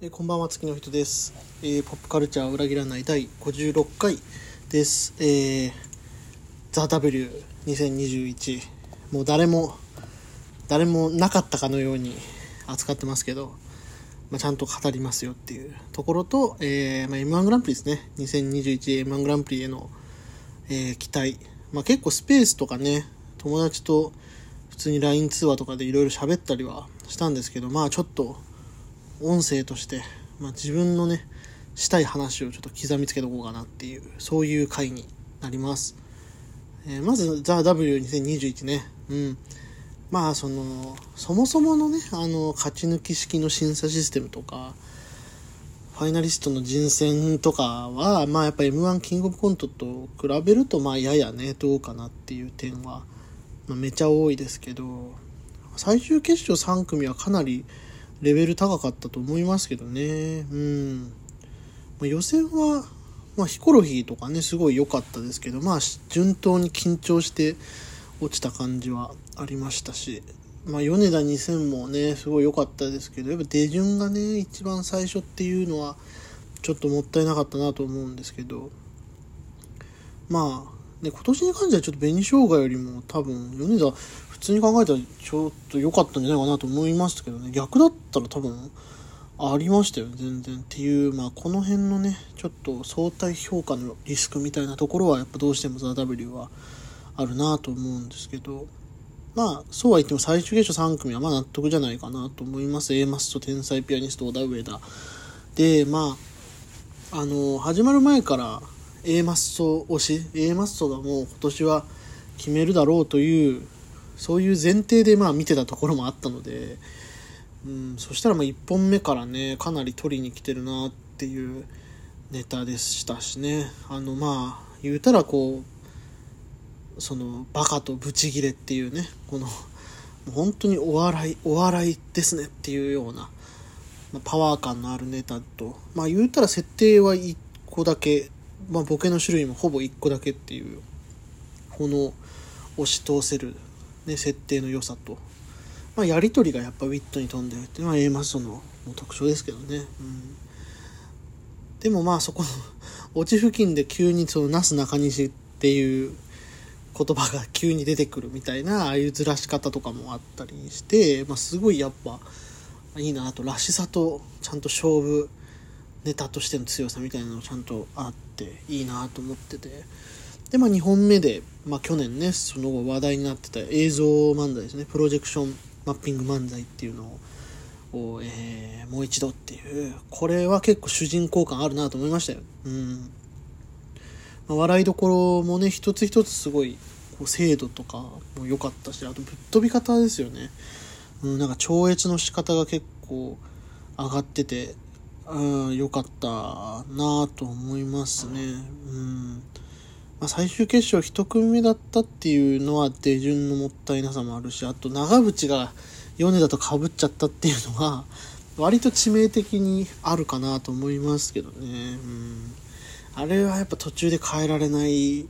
えこんばんは月の人です、えーポップカルチャーを裏切らない第56回です。えー、ザ・ W2021 もう誰も誰もなかったかのように扱ってますけど、まあ、ちゃんと語りますよっていうところと、えーまあ、m 1グランプリですね。2021m 1グランプリへの、え期待、まあ、結構スペースとかね友達と普通に LINE 通話とかでいろいろ喋ったりはしたんですけどまあちょっと音声として、まあ、自分のねしたい話をちょっと刻みつけておこうかなっていうそういう回になります、えーまず「ザ・ W2021 ね。うん。まあそのそもそものねあの勝ち抜き式の審査システムとかファイナリストの人選とかはまあやっぱ m 1キングオブコントと比べるとまあややねどうかなっていう点は、まあ、めちゃ多いですけど最終決勝3組はかなりレベル高かったと思いますけどね。うん。まあ、予選は、まあ、ヒコロヒーとかね、すごい良かったですけど、まあ、順当に緊張して落ちた感じはありましたし、まあ、米田2000もね、すごい良かったですけど、やっぱ出順がね、一番最初っていうのは、ちょっともったいなかったなと思うんですけど、まあ、ね、今年に関してはちょっと紅生姜よりも多分、米田、普通に考えたらちょっと良かったんじゃないかなと思いますけどね、逆だったら多分、ありましたよ、全然。っていう、まあ、この辺のね、ちょっと相対評価のリスクみたいなところは、やっぱどうしてもザ・ W はあるなと思うんですけど、まあ、そうは言っても最終決勝3組はまあ納得じゃないかなと思います。A マスと天才ピアニスト小田上田。で、まあ、あの、始まる前から A マスト推し、A マストがもう今年は決めるだろうという、そういう前提でまあ見てたところもあったので、うん、そしたらまあ1本目からね、かなり取りに来てるなっていうネタでしたしね。あのまあ、言うたらこう、そのバカとブチギレっていうね、この、本当にお笑い、お笑いですねっていうような、まあパワー感のあるネタと、まあ言うたら設定は1個だけ、まあボケの種類もほぼ1個だけっていう、この押し通せる、ね、設定の良さと、まあやりとりがやっぱウィットに飛んでるっていうのは A マストの特徴ですけどね。うん。でもまあそこの 落ち付近で急にそのなすなかにしっていう言葉が急に出てくるみたいなああいうずらし方とかもあったりして、まあ、すごいやっぱいいなと。らしさとちゃんと勝負ネタとしての強さみたいなのちゃんとあっていいなと思ってて。でまあ2本目で、まあ、去年ねその後話題になってた映像漫才ですね。プロジェクションマッピング漫才っていうのをを、えーもう一度っていう。これは結構主人公感あるなと思いましたよ。うん。まあ笑いどころもね一つ一つすごいこう精度とかも良かったしあとぶっ飛び方ですよね、うん、なんか超越の仕方が結構上がっててうん良かったなと思いますね。うん。まあ、最終決勝一組目だったっていうのは手順のもったいなさもあるしあと長渕が米田と被っちゃったっていうのは 割と致命的にあるかなと思いますけどね、うん、あれはやっぱ途中で変えられない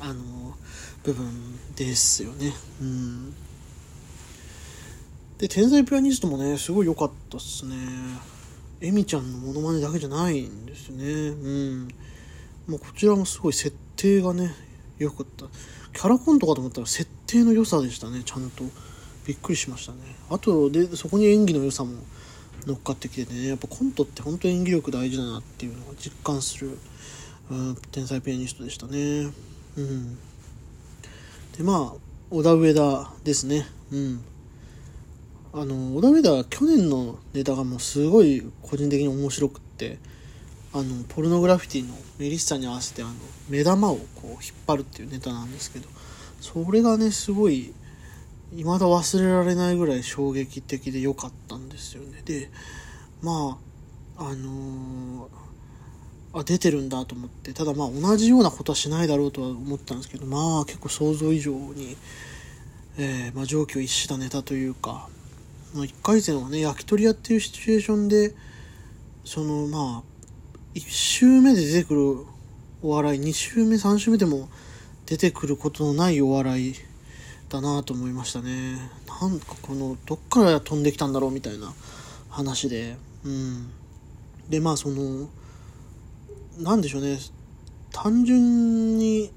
あの部分ですよね。うん。で天才ピアニストもねすごい良かったっすね。エミちゃんのモノマネだけじゃないんですね。うん。もうこちらもすごい設定がね良かった。キャラコントかと思ったら設定の良さでしたね。ちゃんと。びっくりしましたね。あとでそこに演技の良さも乗っかってきてね。やっぱコントって本当演技力大事だなっていうのを実感する、うん、天才ピアニストでしたね。うん。でまあ小田上田ですね。うん。あの小田上田は去年のネタがもうすごい個人的に面白くって。あのポルノグラフィティのメリッサに合わせてあの目玉をこう引っ張るっていうネタなんですけどそれがねすごい未だ忘れられないぐらい衝撃的で良かったんですよね。でまああのーあ出てるんだと思ってただまあ同じようなことはしないだろうとは思ったんですけどまあ結構想像以上に、えーまあ、上気を逸したネタというか、まあ、1回戦はね焼き鳥屋っていうシチュエーションでそのまあ1周目で出てくるお笑い2周目3周目でも出てくることのないお笑いだなと思いましたね。なんかこのどっから飛んできたんだろうみたいな話で。うん。でまあそのなんでしょうね。単純に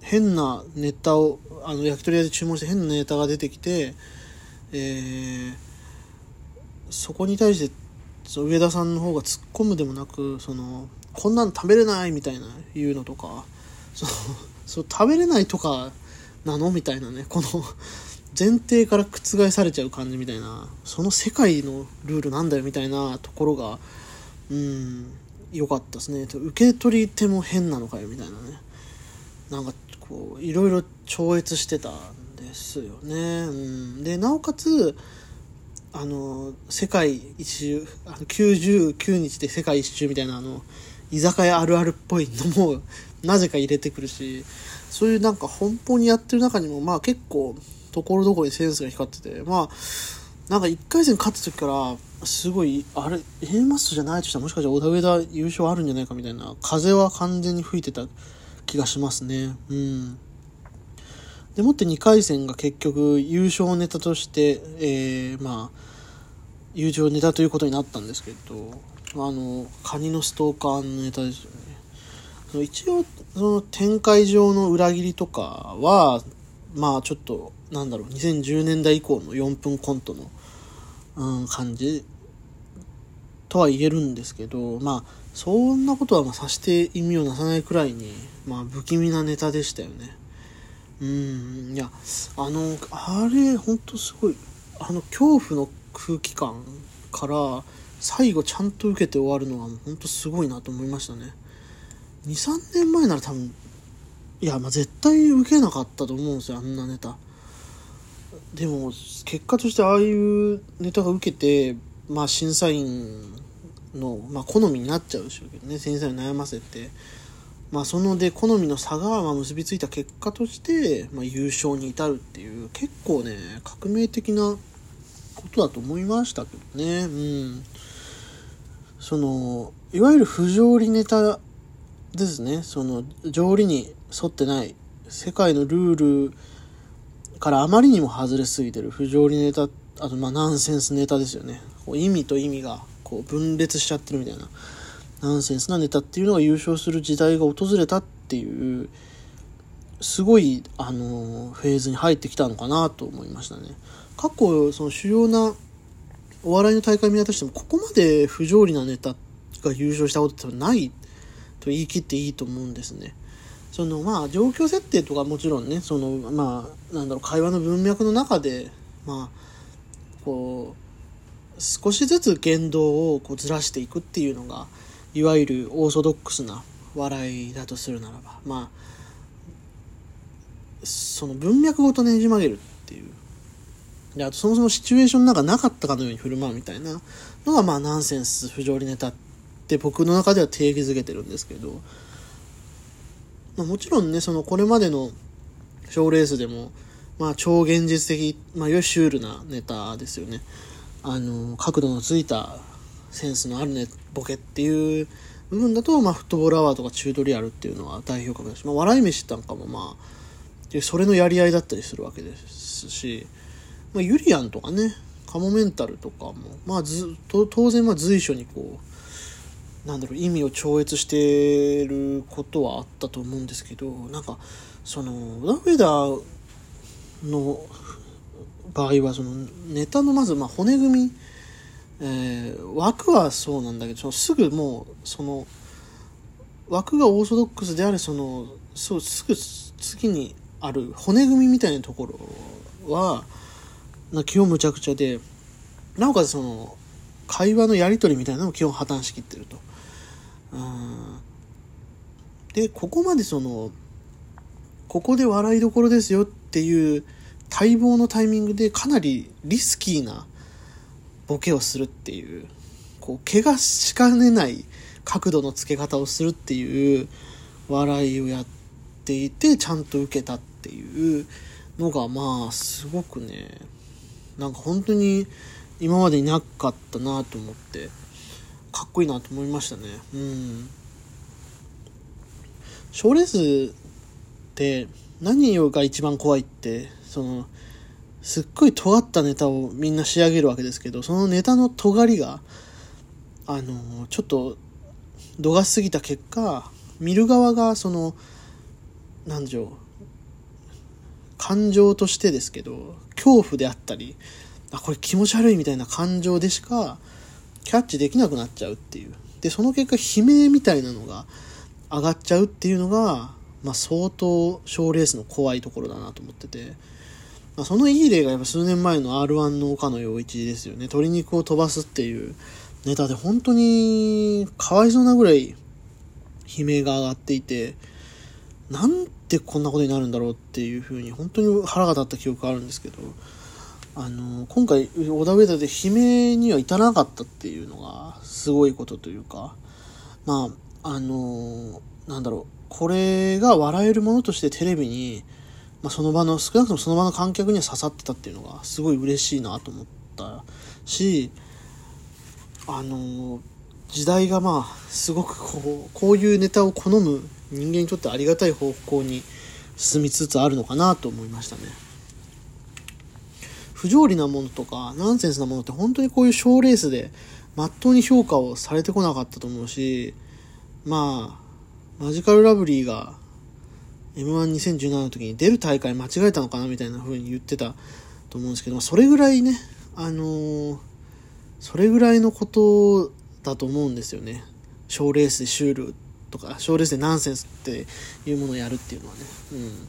変なネタをあの焼き鳥屋で注文して変なネタが出てきて、えー、そこに対してその上田さんの方が突っ込むでもなくそのこんなの食べれないみたいな言うのとかその そう食べれないとかなのみたいなねこの前提から覆されちゃう感じみたいなその世界のルールなんだよみたいなところがうん良かったですね。受け取り手も変なのかよみたいなね。なんかこういろいろ超越してたんですよね、うん、でなおかつあの世界一周あの99日で世界一周みたいなあの居酒屋あるあるっぽいのもなぜか入れてくるしそういうなんか奔放にやってる中にもまあ結構ところどころにセンスが光っててまあなんか1回戦勝った時からすごいあれ A マストじゃないとしたらもしかしたら小田上田優勝あるんじゃないかみたいな風は完全に吹いてた気がしますね。うん。でもって2回戦が結局優勝ネタとして、えー、まあ優勝ネタということになったんですけどあのカニのストーカーのネタですよね。一応その展開上の裏切りとかはまあちょっとなんだろう2010年代以降の4分コントの、うん、感じとは言えるんですけどまあそんなことはまあさして意味をなさないくらいに、まあ、不気味なネタでしたよね。うん。いやあのあれ本当すごい。あの恐怖の空気感から最後ちゃんと受けて終わるのは本当すごいなと思いましたね。23年前なら多分いやまあ絶対受けなかったと思うんですよあんなネタ。でも結果としてああいうネタが受けてまあ審査員の、まあ、好みになっちゃうでしょうけどね審査員を悩ませて。まあそので好みの差がま結びついた結果として、まあ、優勝に至るっていう結構ね革命的なことだと思いましたけどね。うん。そのいわゆる不条理ネタですね。その条理に沿ってない世界のルールからあまりにも外れすぎてる不条理ネタあとまあナンセンスネタですよね。こう意味と意味がこう分裂しちゃってるみたいな。ナンセンスなネタっていうのが優勝する時代が訪れたっていうすごいあのフェーズに入ってきたのかなと思いましたね過去その主要なお笑いの大会見渡してもここまで不条理なネタが優勝したことってないと言い切っていいと思うんですね。そのまあ状況設定とかもちろんねそのまあなんだろう会話の文脈の中でまあこう少しずつ言動をこうずらしていくっていうのがいわゆるオーソドックスな笑いだとするならばまあその文脈ごとねじ曲げるっていう。であとそもそもシチュエーションなんかなかったかのように振る舞うみたいなのがまあナンセンス不条理ネタって僕の中では定義づけてるんですけど、まあ、もちろんねそのこれまでの賞レースでもまあ超現実的、まあ、いわゆるシュールなネタですよね。あの角度のついたセンスのあるねボケっていう部分だと、まあ、フットボールアワーとかチュートリアルっていうのは代表格だし、まあ、笑い飯なんかもまあでそれのやり合いだったりするわけですし、まあ、ユリアンとかねカモメンタルとかも、まあず、当然まあ随所にこうなんだろう意味を超越してることはあったと思うんですけどなんかそのダフェダーの場合はそのネタのまずまあ骨組み、えー、枠はそうなんだけどすぐもうその枠がオーソドックスであるそのそうすぐ次にある骨組みみたいなところはな基本むちゃくちゃでなおかつその会話のやり取りみたいなのも基本破綻しきってると。うんでここまでそのここで笑いどころですよっていう待望のタイミングでかなりリスキーなボケをするっていうこう怪我しかねない角度のつけ方をするっていう笑いをやっていてちゃんと受けたっていうのがまあすごくねなんか本当に今までいなかったなと思ってかっこいいなと思いましたね。うん。賞レースって何が一番怖いってそのすっごい尖ったネタをみんな仕上げるわけですけどそのネタの尖りがあのちょっと度が過ぎた結果見る側がその何でしょう感情としてですけど恐怖であったりあこれ気持ち悪いみたいな感情でしかキャッチできなくなっちゃうっていう。でその結果悲鳴みたいなのが上がっちゃうっていうのが、まあ、相当賞レースの怖いところだなと思ってて、まあ、そのいい例がやっぱ数年前の r 1の岡野陽一ですよね。鶏肉を飛ばすっていうネタで本当にかわいそうなぐらい悲鳴が上がっていてなんでこんなことになるんだろうっていうふうに本当に腹が立った記憶があるんですけどあの今回小田上田で悲鳴には至らなかったっていうのがすごいことというかまああのなんだろうこれが笑えるものとしてテレビに、まあ、その場の少なくともその場の観客には刺さってたっていうのがすごい嬉しいなと思ったしあの時代がまあすごくこうこういうネタを好む人間にとってありがたい方向に進みつつあるのかなと思いましたね。不条理なものとかナンセンスなものって本当にこういう賞レースでまっとうに評価をされてこなかったと思うしまあマジカルラブリーが M12017 の時に出る大会間違えたのかなみたいな風に言ってたと思うんですけどそれぐらいねあのーそれぐらいのことだと思うんですよね。賞レースでシュールとか、賞レースでナンセンスっていうものをやるっていうのはね。うん。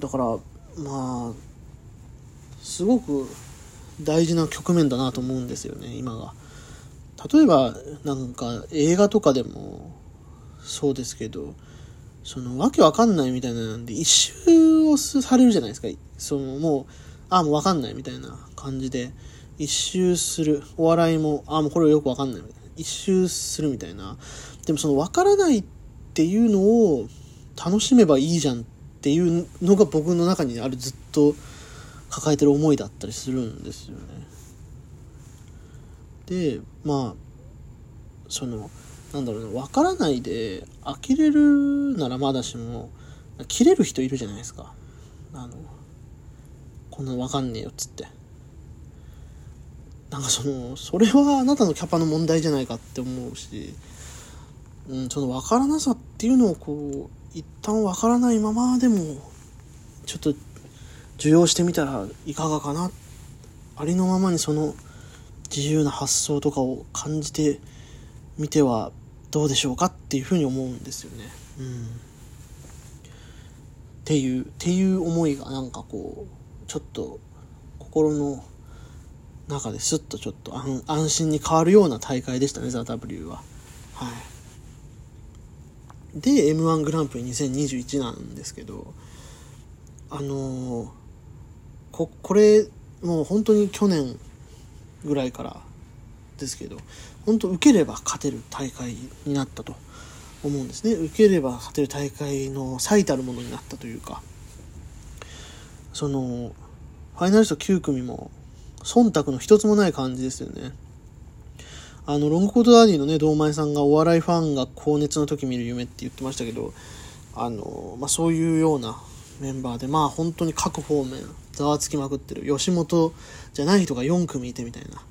だから、まあ、すごく大事な局面だなと思うんですよね、今が。例えば、なんか映画とかでもそうですけど、そのわけわかんないみたいなんで一周をされるじゃないですか。そのもう、ああ、もうわかんないみたいな感じで。一周する。お笑いも、ああ、もうこれよくわかんないみたいな。一周するみたいな。でもそのわからないっていうのを楽しめばいいじゃんっていうのが僕の中にあるずっと抱えてる思いだったりするんですよね。で、まあ、その、なんだろうな、わからないで呆れるならまだしも、切れる人いるじゃないですか。あの、こんなわかんねえよっつって。なんかそのそれはあなたのキャパの問題じゃないかって思うし、うん、その分からなさっていうのをこう一旦分からないままでもちょっと受容してみたらいかがかなありのままにその自由な発想とかを感じてみてはどうでしょうかっていうふうに思うんですよね。うん、っていうっていう思いがなんかこうちょっと心の中ですっとちょっと安安心に変わるような大会でしたね、ザ・ W は。はい。で、M1 グランプリ2021なんですけど、あのー、こ、これ、もう本当に去年ぐらいからですけど、本当受ければ勝てる大会になったと思うんですね。受ければ勝てる大会の最たるものになったというか、その、ファイナリスト9組も忖度の一つもない感じですよね。あの、ロングコートダディのね、堂前さんがお笑いファンが高熱の時見る夢って言ってましたけど、あの、まあ、そういうようなメンバーで、まあ本当に各方面、ざわつきまくってる。吉本じゃない人が4組いてみたいな。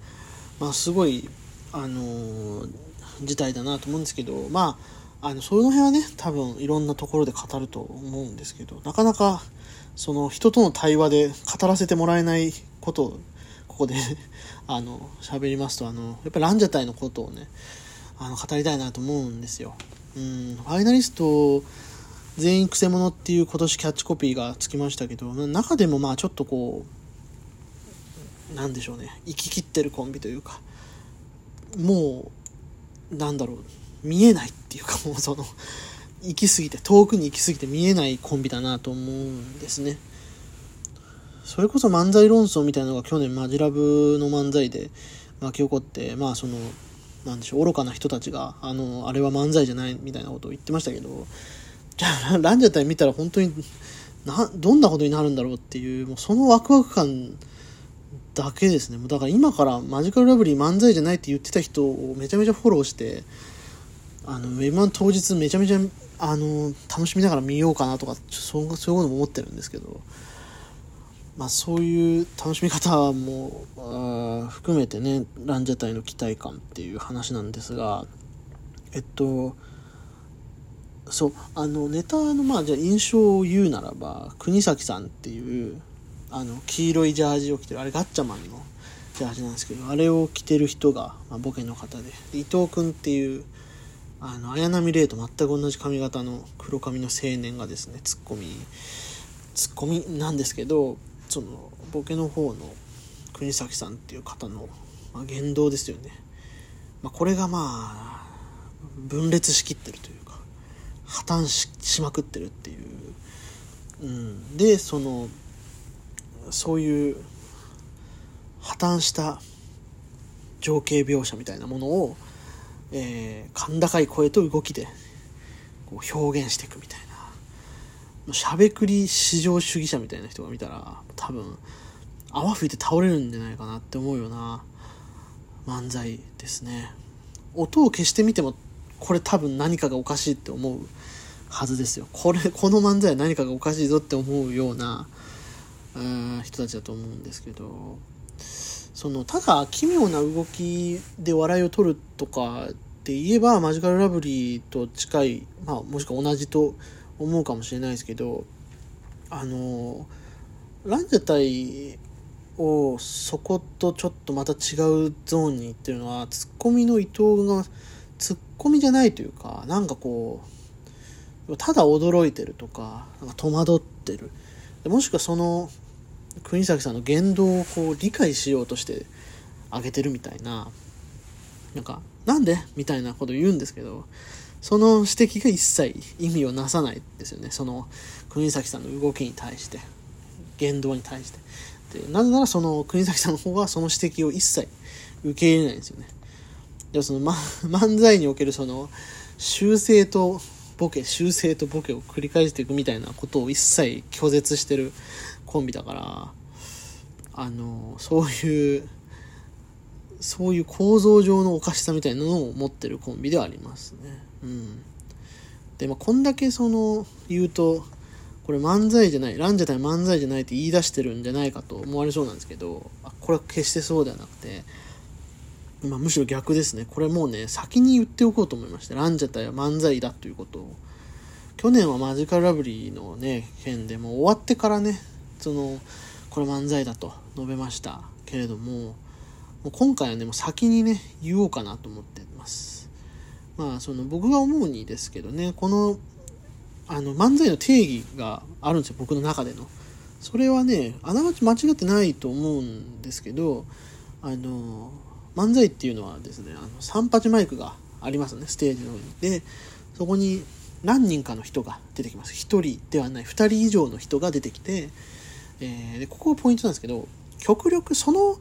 まあすごい、あの、事態だなと思うんですけど、まあ、あの、その辺はね、多分いろんなところで語ると思うんですけど、なかなか、その人との対話で語らせてもらえないことをここで あの、喋りますと、あの、やっぱりランジャタイのことをね、あの、語りたいなと思うんですよ。うん、ファイナリスト、全員くせ者っていう今年キャッチコピーがつきましたけど、中でもまあちょっとこう、なんでしょうね、生ききってるコンビというか、もう、なんだろう、見えないっていうかもうその、行き過ぎて、遠くに行き過ぎて見えないコンビだなと思うんですね。それこそ漫才論争みたいなのが去年マジラブの漫才で巻き起こって、まあその、なんでしょう、愚かな人たちが、あの、あれは漫才じゃないみたいなことを言ってましたけど、じゃあ、ランジャタイ見たら本当に、な、どんなことになるんだろうっていう、もうそのワクワク感だけですね。もうだから今からマジカルラブリー漫才じゃないって言ってた人をめちゃめちゃフォローして、あの、M1 当日めちゃめちゃ、あの、楽しみながら見ようかなとか、そうそういうことも思ってるんですけど、まあ、そういう楽しみ方も含めてねランジャタイの期待感っていう話なんですがえっとそうあのネタのまあじゃあ印象を言うならば国崎さんっていうあの黄色いジャージを着てるあれガッチャマンのジャージなんですけどあれを着てる人が、まあ、ボケの方で。伊藤君っていうあの綾波レイと全く同じ髪型の黒髪の青年がですねツッコミツッコミなんですけどそのボケの方の国崎さんっていう方の、まあ、言動ですよね、まあ、これがまあ分裂しきってるというか破綻ししまくってるっていう、うん、でそのそういう破綻した情景描写みたいなものを、えー、甲高い声と動きでこう表現していくみたいな。しゃべくり至上主義者みたいな人が見たら多分泡吹いて倒れるんじゃないかなって思うような漫才ですね。音を消してみてもこれ多分何かがおかしいって思うはずですよ。これこの漫才は何かがおかしいぞって思うような人たちだと思うんですけど。そのただ奇妙な動きで笑いを取るとかって言えばマジカルラブリーと近い、まあ、もしくは同じと思うかもしれないですけどあのランジャタイをそことちょっとまた違うゾーンに行ってるのはツッコミの伊藤がツッコミじゃないというかなんかこうただ驚いてるとかなんか戸惑ってる。もしくはその国崎さんの言動をこう理解しようとしてあげてるみたいななんかなんで？みたいなこと言うんですけどその指摘が一切意味をなさないですよね。その国崎さんの動きに対して言動に対して。でなぜならその国崎さんの方はその指摘を一切受け入れないんですよね。でもその、ま、漫才におけるその修正とボケ修正とボケを繰り返していくみたいなことを一切拒絶してるコンビだからあのそういうそういう構造上のおかしさみたいなのを持ってるコンビではありますね。うん。で、まあ、こんだけその言うと、これ漫才じゃない、ランジャタイ漫才じゃないって言い出してるんじゃないかと思われそうなんですけど、これは決してそうではなくて、まあ、むしろ逆ですね。これもうね、先に言っておこうと思いました。ランジャタイは漫才だということを。去年はマジカルラブリーのね、件でもう終わってからね、その、これ漫才だと述べましたけれども、もう今回はね、もう先にね、言おうかなと思ってます。まあ、その僕が思うにですけどね、この、あの、漫才の定義があるんですよ、僕の中での。それはね、あながち間違ってないと思うんですけど、あの、漫才っていうのはですね、あの、三八マイクがありますね、ステージの上に。で、そこに何人かの人が出てきます。1人ではない、2人以上の人が出てきて、えー、でここがポイントなんですけど極力その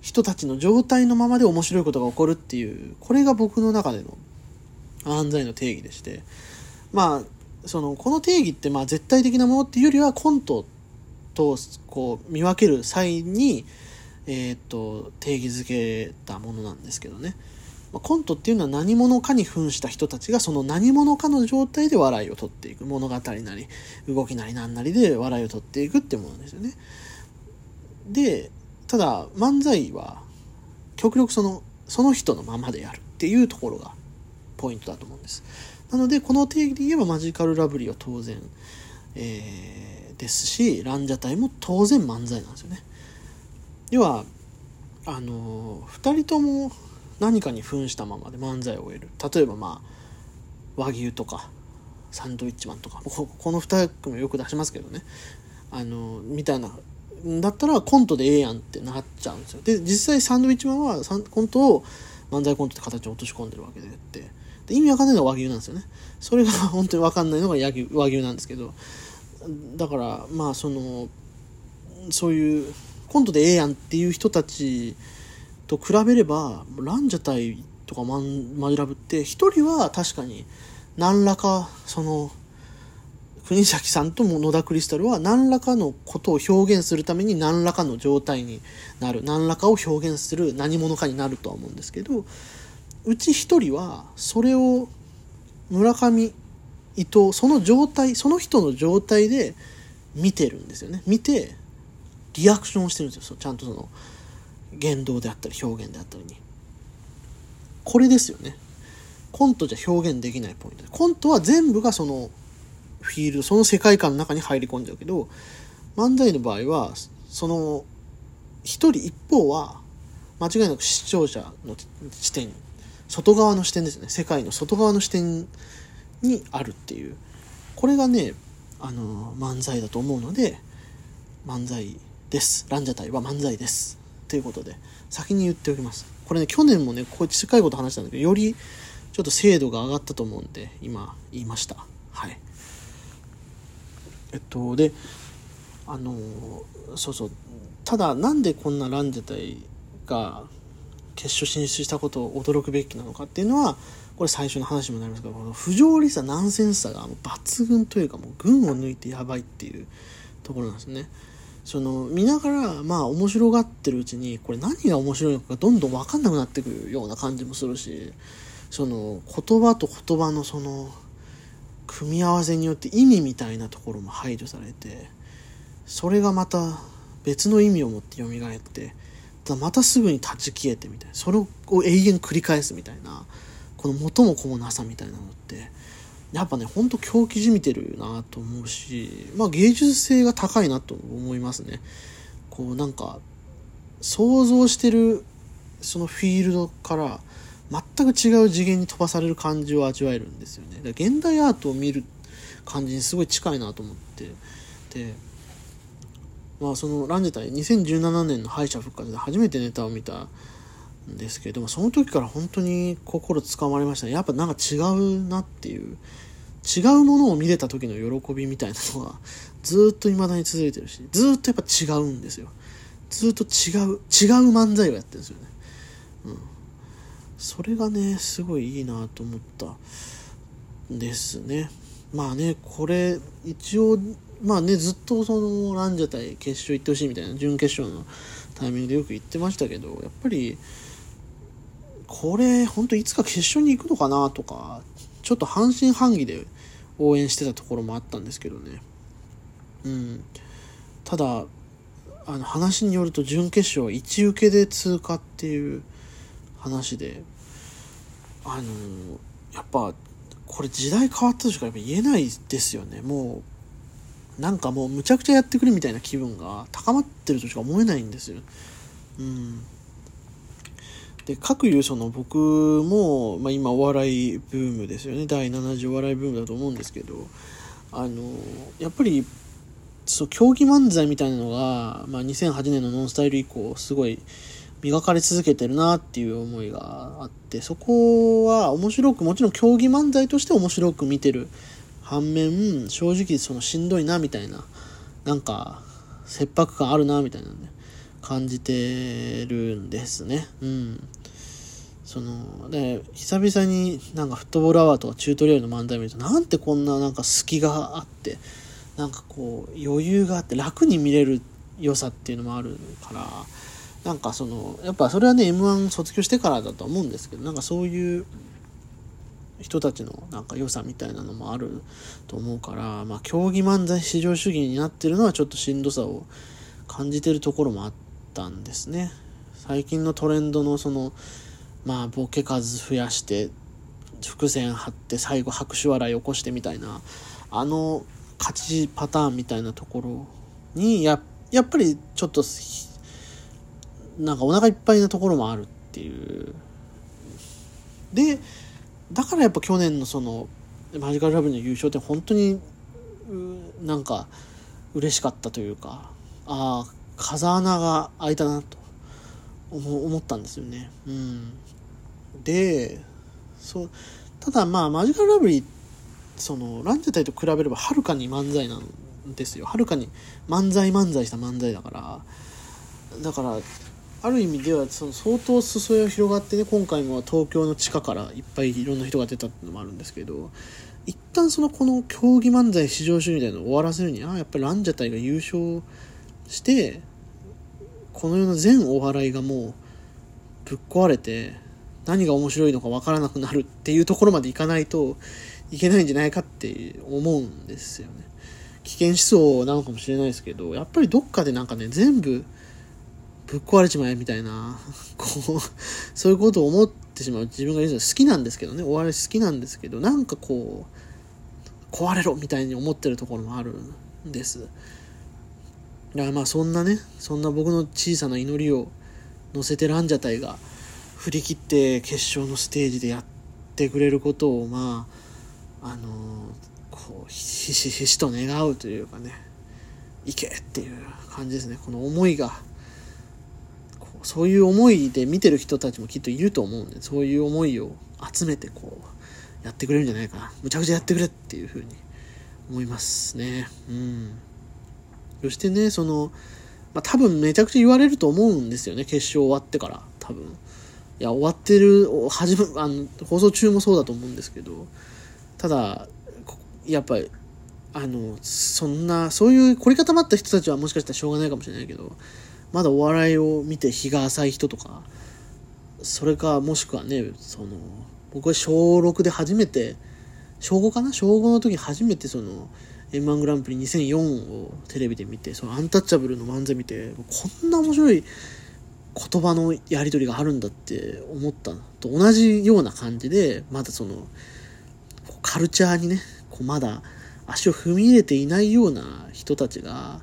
人たちの状態のままで面白いことが起こるっていうこれが僕の中での犯罪の定義でしてまあそのこの定義ってまあ絶対的なものっていうよりはコントとこう見分ける際に、えー、と定義づけたものなんですけどね。まコントっていうのは何者かに扮した人たちがその何者かの状態で笑いを取っていく物語なり動きなり何なりで笑いを取っていくってものですよね。でただ漫才は極力そのその人のままでやるっていうところがポイントだと思うんです。なのでこの定義で言えばマジカルラブリーは当然、えー、ですしランジャタイも当然漫才なんですよね。要はあの2人とも何かに扮したままで漫才を終える。例えばまあ和牛とかサンドウィッチマンとか。この2組よく出しますけどね。あのみたいな。だったらコントでええやんってなっちゃうんですよ。で実際サンドウィッチマンはコントを漫才コントって形に落とし込んでるわけでって。で意味わかんないのは和牛なんですよね。それが 本当にわかんないのが和牛なんですけど。だからまあそのそういうコントでええやんっていう人たちと比べればランジャタイとかマンマジラブって一人は確かに何らかその国崎さんとも野田クリスタルは何らかのことを表現するために何らかの状態になる何らかを表現する何者かになるとは思うんですけどうち一人はそれを村上伊藤その状態その人の状態で見てるんですよね。見てリアクションしてるんですよ。ちゃんとその言動であったり表現であったりに。これですよね。コントじゃ表現できないポイント。コントは全部がそのフィールドその世界観の中に入り込んじゃうけど漫才の場合はその一人一方は間違いなく視聴者の視点外側の視点ですね。世界の外側の視点にあるっていう。これがねあの漫才だと思うので漫才です。ランジャタイは漫才です。ということで先に言っておきます。これね去年もねこう近いこと話したんだけどよりちょっと精度が上がったと思うんで今言いました。はい。えっとであのそうそう。ただなんでこんなランジャタイが決勝進出したことを驚くべきなのかっていうのはこれ最初の話にもなりますけどこの不条理さナンセンスさが抜群というかもう群を抜いてやばいっていうところなんですね。その見ながらまあ面白がってるうちにこれ何が面白いのかどんどん分かんなくなってくるような感じもするしその言葉と言葉のその組み合わせによって意味みたいなところも排除されてそれがまた別の意味を持って蘇ってまたすぐに立ち消えてみたいなそれを永遠繰り返すみたいなこの元も子もなさみたいなのってやっぱねほんと狂気じみてるなと思うしまあ芸術性が高いなと思いますね。こうなんか想像してるそのフィールドから全く違う次元に飛ばされる感じを味わえるんですよね。現代アートを見る感じにすごい近いなと思ってでまあそのランジェタイ2017年の敗者復活で初めてネタを見たですけれどもその時から本当に心つかまれましたね。やっぱなんか違うなっていう。違うものを見れた時の喜びみたいなのがずっと未だに続いてるしずっとやっぱ違うんですよ。ずっと違う違う漫才をやってるんですよね。うん。それがねすごいいいなと思ったですね。まあねこれ一応まあねずっとそのランジャ対決勝行ってほしいみたいな準決勝のタイミングでよく言ってましたけどやっぱりこれ本当いつか決勝に行くのかなとかちょっと半信半疑で応援してたところもあったんですけどね。うん。ただあの話によると準決勝は1受けで通過っていう話であのやっぱこれ時代変わったとしかやっぱ言えないですよね。もうなんかもうむちゃくちゃやってくるみたいな気分が高まってるとしか思えないんですよ。うん。で各いうその僕も、まあ、今お笑いブームですよね。第7次お笑いブームだと思うんですけどあのやっぱりそう競技漫才みたいなのが、まあ、2008年のノンスタイル以降すごい磨かれ続けてるなっていう思いがあってそこは面白くもちろん競技漫才として面白く見てる反面正直そのしんどいなみたいななんか切迫感あるなみたいなね感じてるんですね。うん。そので久々になんかフットボールアワーとかチュートリアルの漫才見るとなんてこんななんか隙があってなんかこう余裕があって楽に見れる良さっていうのもあるからなんかそのやっぱそれはね m 1卒業してからだと思うんですけどなんかそういう人たちのなんか良さみたいなのもあると思うから、まあ、競技漫才至上主義になってるのはちょっとしんどさを感じてるところもあったんですね。最近のトレンドのそのまあボケ数増やして伏線張って最後拍手笑い起こしてみたいなあの勝ちパターンみたいなところにややっぱりちょっとなんかお腹いっぱいなところもあるっていう。でだからやっぱ去年のそのマジカルラブの優勝って本当になんか嬉しかったというかああ風穴が開いたなと思ったんですよね。うん。でそうただまあマジカルラブリーそのランジャタイと比べればはるかに漫才なんですよ。はるかに漫才漫才した漫才だから。だからある意味ではその相当裾野が広がってね今回も東京の地下からいっぱいいろんな人が出たっていうのもあるんですけど一旦そのこの競技漫才至上主義みたいなのを終わらせるにはやっぱりランジャタイが優勝してこの世の全お笑いがもうぶっ壊れて何が面白いのか分からなくなるっていうところまでいかないといけないんじゃないかって思うんですよね。危険思想なのかもしれないですけど、やっぱりどっかでなんかね、全部ぶっ壊れちまえみたいな、こう、そういうことを思ってしまう。自分がいるの好きなんですけどね、お笑い好きなんですけど、なんかこう、壊れろみたいに思ってるところもあるんです。だからまあそんなね、そんな僕の小さな祈りを乗せてランジャタイが振り切って決勝のステージでやってくれることをまあ、あのこう、ひしひしと願うというかね、いけっていう感じですね。この思いが、そういう思いで見てる人たちもきっといると思うんで、そういう思いを集めてこう、やってくれるんじゃないかな。むちゃくちゃやってくれっていうふうに思いますね。うん。そしてね、その、まあ、多分めちゃくちゃ言われると思うんですよね、決勝終わってから、多分。いや、終わってる、始ま、あの、放送中もそうだと思うんですけど、ただ、やっぱり、あの、そんな、そういう凝り固まった人たちはもしかしたらしょうがないかもしれないけど、まだお笑いを見て日が浅い人とか、それか、もしくはね、その、僕は小6で初めて、小5かな？小5の時初めてその、M1 グランプリ2004をテレビで見て、そのアンタッチャブルの漫才見て、こんな面白い言葉のやり取りがあるんだって思ったと同じような感じで、まだその、カルチャーにね、こうまだ足を踏み入れていないような人たちが、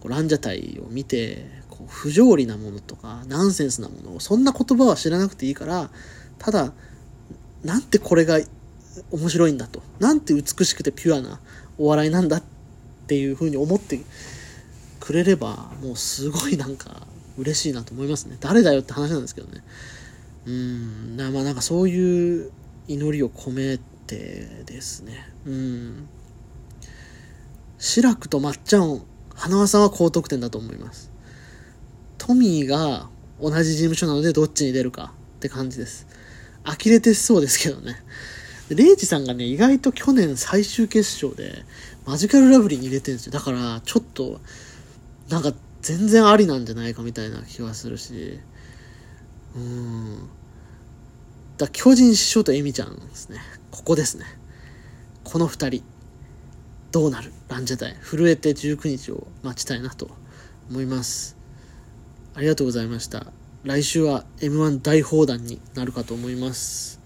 こうランジャタイを見て、こう不条理なものとか、ナンセンスなものを、そんな言葉は知らなくていいから、ただ、なんてこれが面白いんだと。なんて美しくてピュアなお笑いなんだっていうふうに思ってくれれば、もうすごいなんか嬉しいなと思いますね。誰だよって話なんですけどね。うん、まあなんかそういう祈りを込めてですね。うん。志らくとまっちゃん、花輪さんは高得点だと思います。トミーが同じ事務所なのでどっちに出るかって感じです。呆れてそうですけどね。レイジさんがね、意外と去年最終決勝で、マジカルラブリーに入れてるんですよ。だから、ちょっと、なんか、全然ありなんじゃないかみたいな気がするし、うん。だ巨人師匠とエミちゃんですね。ここですね。この二人。どうなる？ランジャタイ。震えて19日を待ちたいなと思います。ありがとうございました。来週は M1 大放談になるかと思います。